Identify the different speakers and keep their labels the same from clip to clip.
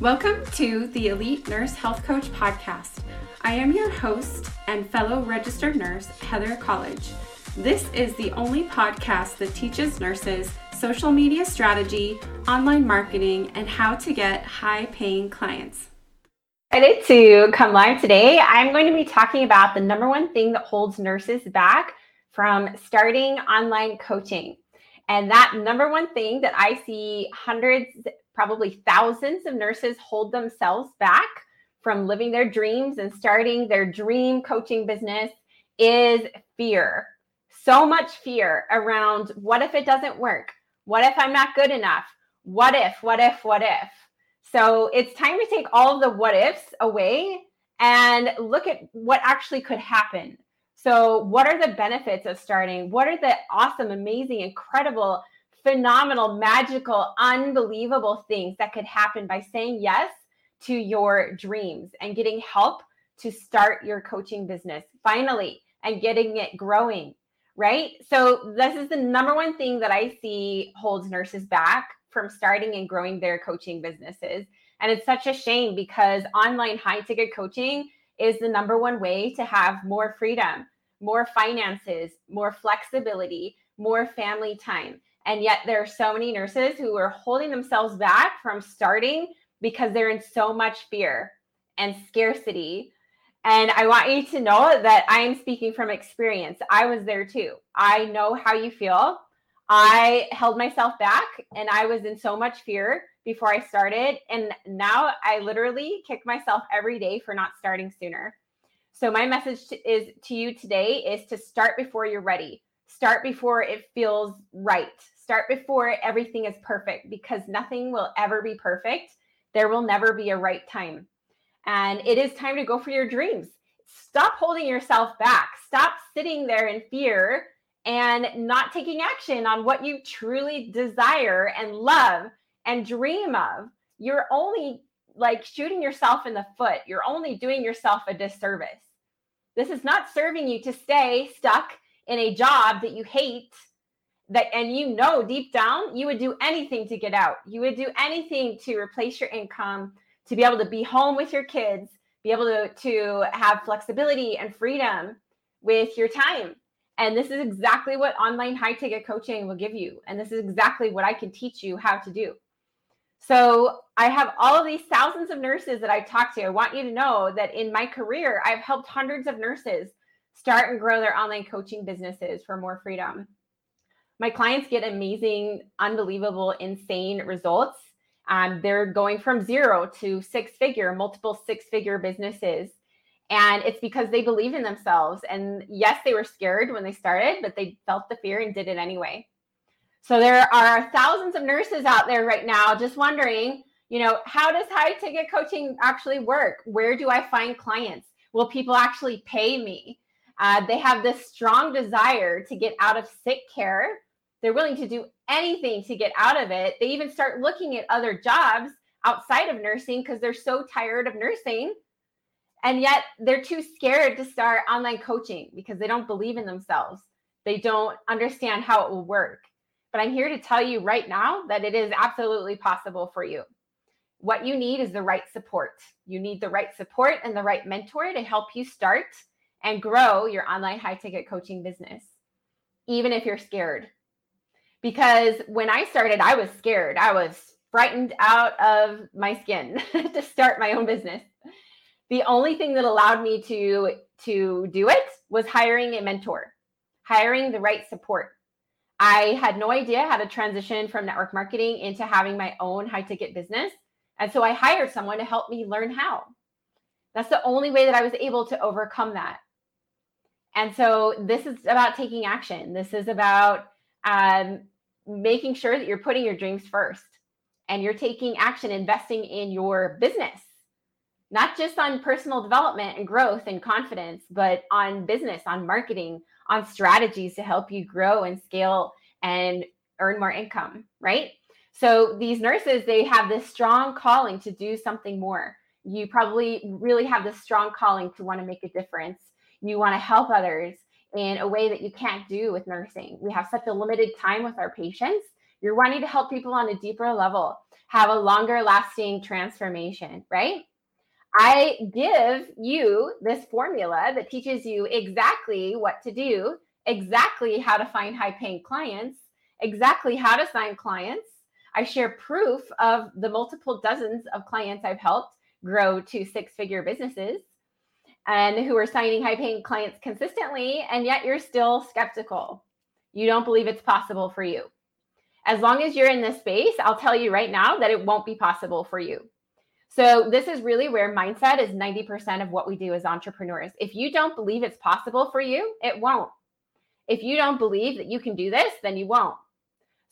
Speaker 1: Welcome to the Elite Nurse Health Coach Podcast. I am your host and fellow registered nurse, Heather Colledge. This is the only podcast that teaches nurses social media strategy, online marketing, and how to get high paying clients.
Speaker 2: Excited to come live today. I'm going to be talking about the number one thing that holds nurses back from starting online coaching. And that number one thing that I see hundreds probably thousands of nurses hold themselves back from living their dreams and starting their dream coaching business is fear. So much fear around what if it doesn't work? What if I'm not good enough? What if, what if, what if? So it's time to take all of the what ifs away and look at what actually could happen. So, what are the benefits of starting? What are the awesome, amazing, incredible phenomenal, magical, unbelievable things that could happen by saying yes to your dreams and getting help to start your coaching business finally and getting it growing, right? So, this is the number one thing that I see holds nurses back from starting and growing their coaching businesses. And it's such a shame because online high ticket coaching is the number one way to have more freedom, more finances, more flexibility, more family time. And yet there are so many nurses who are holding themselves back from starting because they're in so much fear and scarcity. And I want you to know that I am speaking from experience. I was there too. I know how you feel. I held myself back and I was in so much fear before I started. And now I literally kick myself every day for not starting sooner. So, my message to, is to you today is to start before you're ready. Start before it feels right. Start before everything is perfect because nothing will ever be perfect. There will never be a right time. And it is time to go for your dreams. Stop holding yourself back. Stop sitting there in fear and not taking action on what you truly desire and love and dream of. You're only like shooting yourself in the foot. You're only doing yourself a disservice. This is not serving you to stay stuck in a job that you hate that and you know deep down you would do anything to get out. You would do anything to replace your income to be able to be home with your kids be able to, to have flexibility and freedom with your time. And this is exactly what online high ticket coaching will give you. And this is exactly what i can teach you how to do. So i have all of these thousands of nurses that i've talked to. I want you to know that in my career i've helped hundreds of nurses start and grow their online coaching businesses for more freedom my clients get amazing, unbelievable, insane results. Um, they're going from zero to six figure, multiple six figure businesses. And it's because they believe in themselves. And yes, they were scared when they started, but they felt the fear and did it anyway. So there are thousands of nurses out there right now just wondering, you know, how does high ticket coaching actually work? Where do I find clients? Will people actually pay me? Uh, they have this strong desire to get out of sick care they're willing to do anything to get out of it. They even start looking at other jobs outside of nursing because they're so tired of nursing. And yet they're too scared to start online coaching because they don't believe in themselves. They don't understand how it will work. But I'm here to tell you right now that it is absolutely possible for you. What you need is the right support. You need the right support and the right mentor to help you start and grow your online high ticket coaching business, even if you're scared because when I started, I was scared. I was frightened out of my skin to start my own business. The only thing that allowed me to to do it was hiring a mentor, hiring the right support. I had no idea how to transition from network marketing into having my own high ticket business. And so I hired someone to help me learn how. That's the only way that I was able to overcome that. And so this is about taking action. This is about um, making sure that you're putting your dreams first and you're taking action, investing in your business, not just on personal development and growth and confidence, but on business, on marketing, on strategies to help you grow and scale and earn more income, right? So these nurses, they have this strong calling to do something more. You probably really have this strong calling to want to make a difference. You want to help others in a way that you can't do with nursing. We have such a limited time with our patients You're wanting to help people on a deeper level, have a longer lasting transformation, right? I give you this formula that teaches you exactly what to do, exactly how to find high paying clients, exactly how to sign clients. I share proof of the multiple dozens of clients I've helped grow to six figure businesses and who are signing high paying clients consistently, and yet you're still skeptical. You don't believe it's possible for you. As long as you're in this space, I'll tell you right now that it won't be possible for you. So, this is really where mindset is 90% of what we do as entrepreneurs. If you don't believe it's possible for you, it won't. If you don't believe that you can do this, then you won't.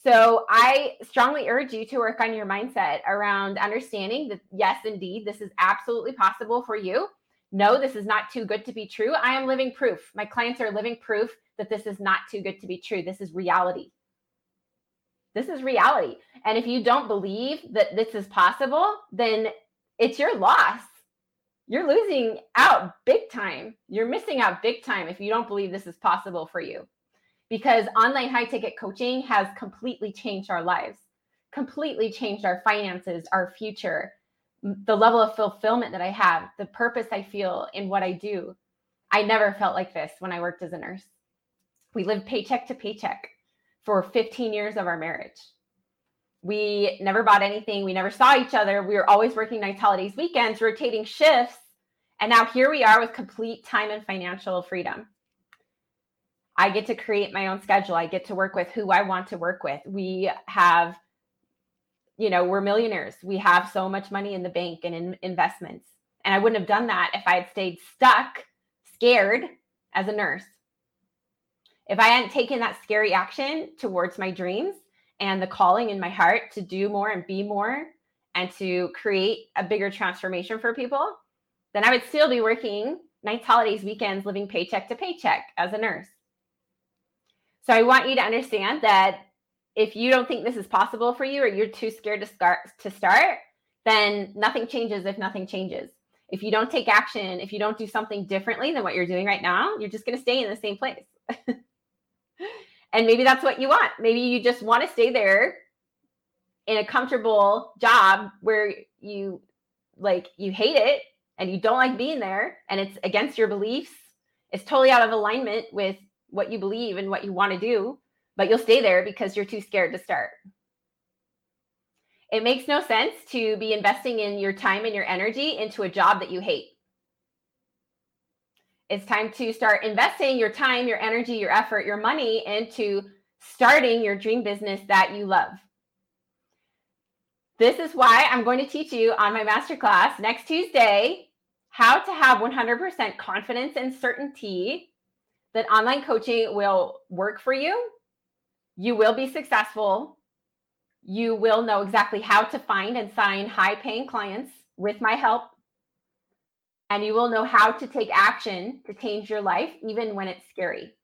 Speaker 2: So, I strongly urge you to work on your mindset around understanding that, yes, indeed, this is absolutely possible for you no, this is not too good to be true. I am living proof. My clients are living proof that this is not too good to be true. This is reality. This is reality. And if you don't believe that this is possible, then it's your loss. You're losing out big time. You're missing out big time if you don't believe this is possible for you. Because online high ticket coaching has completely changed our lives, completely changed our finances, our future, the level of fulfillment that I have, the purpose I feel in what I do. I never felt like this when I worked as a nurse. We lived paycheck to paycheck for 15 years of our marriage. We never bought anything. We never saw each other. We were always working nights, holidays, weekends, rotating shifts. And now here we are with complete time and financial freedom. I get to create my own schedule. I get to work with who I want to work with. We have you know, we're millionaires. We have so much money in the bank and in investments. And I wouldn't have done that if I had stayed stuck, scared as a nurse. If I hadn't taken that scary action towards my dreams and the calling in my heart to do more and be more and to create a bigger transformation for people, then I would still be working nights, holidays, weekends, living paycheck to paycheck as a nurse. So I want you to understand that if you don't think this is possible for you or you're too scared to start to start, then nothing changes if nothing changes. If you don't take action, if you don't do something differently than what you're doing right now, you're just going to stay in the same place. and maybe that's what you want. Maybe you just want to stay there in a comfortable job where you like you hate it and you don't like being there and it's against your beliefs. It's totally out of alignment with what you believe and what you want to do but you'll stay there because you're too scared to start. It makes no sense to be investing in your time and your energy into a job that you hate. It's time to start investing your time, your energy, your effort, your money into starting your dream business that you love. This is why I'm going to teach you on my masterclass next Tuesday how to have 100% confidence and certainty that online coaching will work for you you will be successful. You will know exactly how to find and sign high paying clients with my help. And you will know how to take action to change your life, even when it's scary.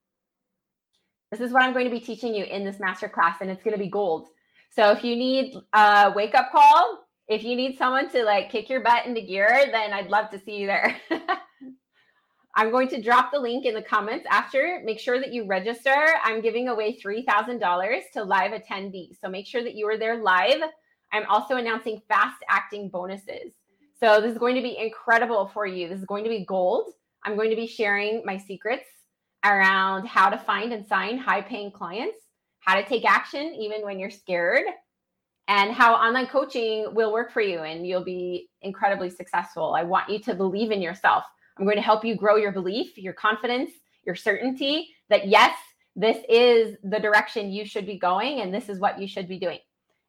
Speaker 2: This is what I'm going to be teaching you in this masterclass, and it's going to be gold. So if you need a wake up call, if you need someone to like kick your butt into gear, then I'd love to see you there. I'm going to drop the link in the comments after. Make sure that you register. I'm giving away $3,000 to live attendees. So make sure that you are there live. I'm also announcing fast acting bonuses. So this is going to be incredible for you. This is going to be gold. I'm going to be sharing my secrets around how to find and sign high paying clients, how to take action even when you're scared, and how online coaching will work for you and you'll be incredibly successful. I want you to believe in yourself. I'm going to help you grow your belief, your confidence, your certainty that yes, this is the direction you should be going and this is what you should be doing.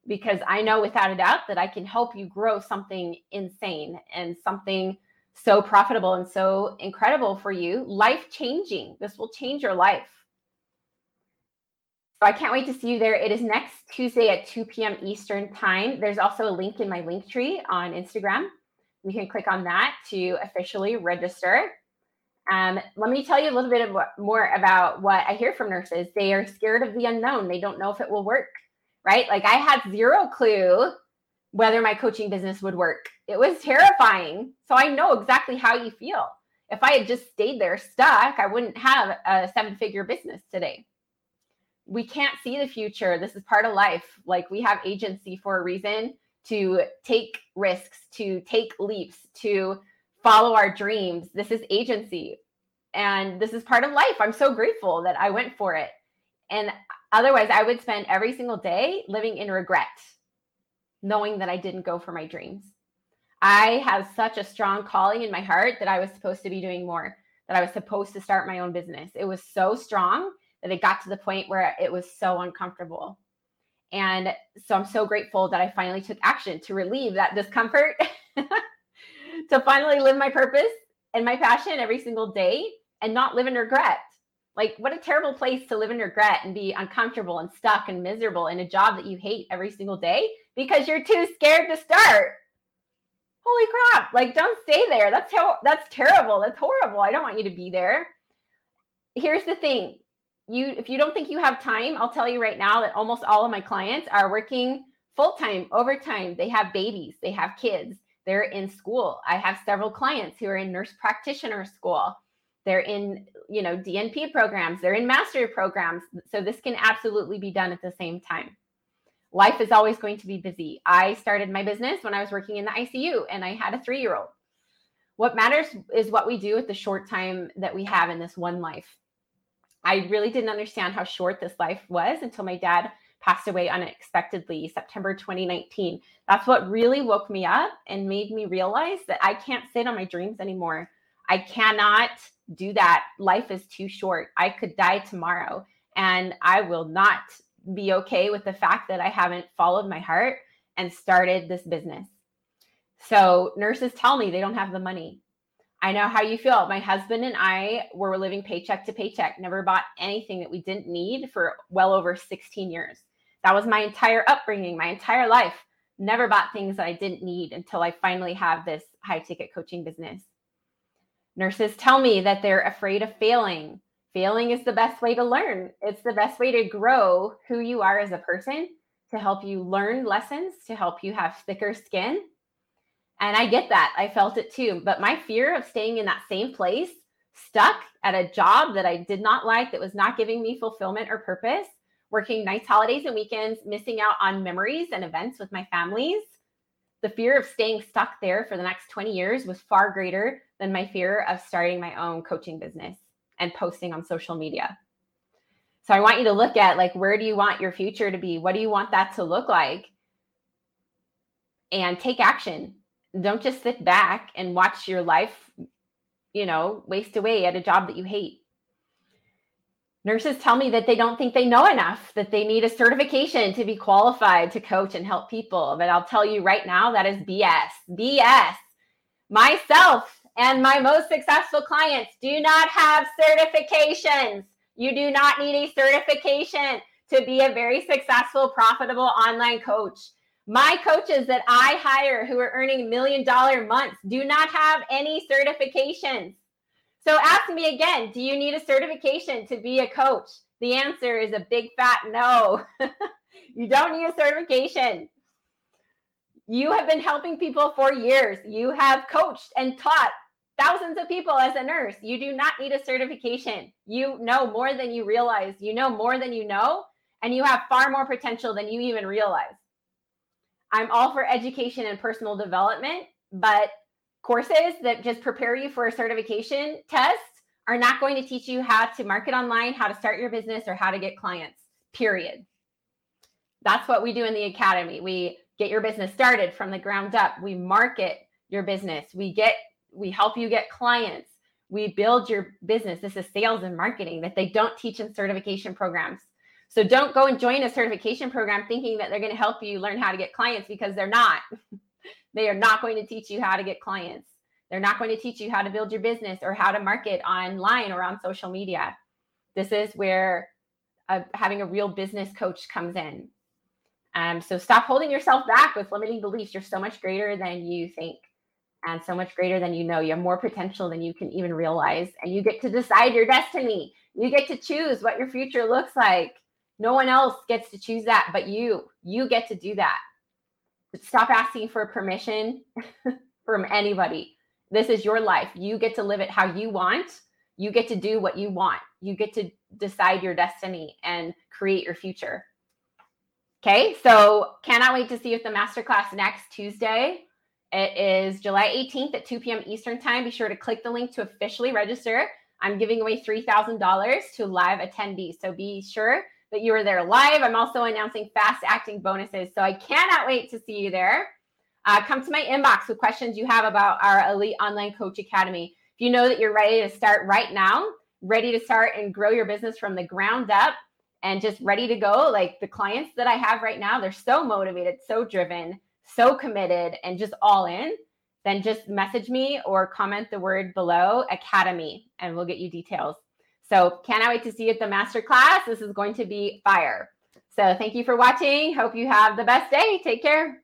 Speaker 2: Because I know without a doubt that I can help you grow something insane and something so profitable and so incredible for you, life changing. This will change your life. So I can't wait to see you there. It is next Tuesday at 2 p.m. Eastern Time. There's also a link in my link tree on Instagram you can click on that to officially register. Um, let me tell you a little bit what, more about what I hear from nurses. They are scared of the unknown. They don't know if it will work, right? Like I had zero clue whether my coaching business would work. It was terrifying. So I know exactly how you feel. If I had just stayed there stuck, I wouldn't have a seven figure business today. we can't see the future. This is part of life. Like we have agency for a reason to take risks, to take leaps, to follow our dreams. This is agency. And this is part of life. I'm so grateful that I went for it. And otherwise, I would spend every single day living in regret, knowing that I didn't go for my dreams. I have such a strong calling in my heart that I was supposed to be doing more, that I was supposed to start my own business. It was so strong that it got to the point where it was so uncomfortable. And so I'm so grateful that I finally took action to relieve that discomfort, to finally live my purpose and my passion every single day and not live in regret. Like, what a terrible place to live in regret and be uncomfortable and stuck and miserable in a job that you hate every single day because you're too scared to start. Holy crap. Like, don't stay there. That's how that's terrible. That's horrible. I don't want you to be there. Here's the thing you if you don't think you have time, I'll tell you right now that almost all of my clients are working full time, overtime. They have babies, they have kids, they're in school. I have several clients who are in nurse practitioner school. They're in, you know, DNP programs, they're in mastery programs. So this can absolutely be done at the same time. Life is always going to be busy. I started my business when I was working in the ICU and I had a 3-year-old. What matters is what we do with the short time that we have in this one life I really didn't understand how short this life was until my dad passed away unexpectedly September 2019. That's what really woke me up and made me realize that I can't sit on my dreams anymore. I cannot do that. Life is too short. I could die tomorrow and I will not be okay with the fact that I haven't followed my heart and started this business. So nurses tell me they don't have the money. I know how you feel. My husband and I were living paycheck to paycheck, never bought anything that we didn't need for well over 16 years. That was my entire upbringing, my entire life. Never bought things that I didn't need until I finally have this high ticket coaching business. Nurses tell me that they're afraid of failing. Failing is the best way to learn. It's the best way to grow who you are as a person, to help you learn lessons, to help you have thicker skin, and I get that. I felt it too. But my fear of staying in that same place, stuck at a job that I did not like, that was not giving me fulfillment or purpose, working nights, holidays, and weekends, missing out on memories and events with my families. The fear of staying stuck there for the next 20 years was far greater than my fear of starting my own coaching business and posting on social media. So I want you to look at like where do you want your future to be? What do you want that to look like? And take action don't just sit back and watch your life, you know, waste away at a job that you hate. Nurses tell me that they don't think they know enough, that they need a certification to be qualified to coach and help people. But I'll tell you right now, that is BS. BS. Myself and my most successful clients do not have certifications. You do not need a certification to be a very successful, profitable online coach. My coaches that I hire who are earning million dollar months do not have any certifications. So ask me again, do you need a certification to be a coach? The answer is a big fat no. you don't need a certification. You have been helping people for years. You have coached and taught thousands of people as a nurse. You do not need a certification. You know more than you realize. You know more than you know, and you have far more potential than you even realize. I'm all for education and personal development, but courses that just prepare you for a certification test are not going to teach you how to market online, how to start your business, or how to get clients, period. That's what we do in the academy. We get your business started from the ground up. We market your business. We get we help you get clients. We build your business. This is sales and marketing that they don't teach in certification programs. So don't go and join a certification program thinking that they're going to help you learn how to get clients because they're not. they are not going to teach you how to get clients. They're not going to teach you how to build your business or how to market online or on social media. This is where uh, having a real business coach comes in. Um, so stop holding yourself back with limiting beliefs. You're so much greater than you think and so much greater than you know. You have more potential than you can even realize. And you get to decide your destiny. You get to choose what your future looks like. No one else gets to choose that but you. You get to do that. Stop asking for permission from anybody. This is your life. You get to live it how you want. You get to do what you want. You get to decide your destiny and create your future. Okay, so cannot wait to see you at the masterclass next Tuesday. It is July 18th at 2 p.m. Eastern Time. Be sure to click the link to officially register. I'm giving away $3,000 to live attendees. So be sure that you are there live. I'm also announcing fast acting bonuses. So I cannot wait to see you there. Uh, come to my inbox with questions you have about our Elite Online Coach Academy. If you know that you're ready to start right now, ready to start and grow your business from the ground up, and just ready to go, like the clients that I have right now, they're so motivated, so driven, so committed, and just all in. Then just message me or comment the word below Academy, and we'll get you details. So, cannot wait to see you at the masterclass. This is going to be fire. So, thank you for watching. Hope you have the best day. Take care.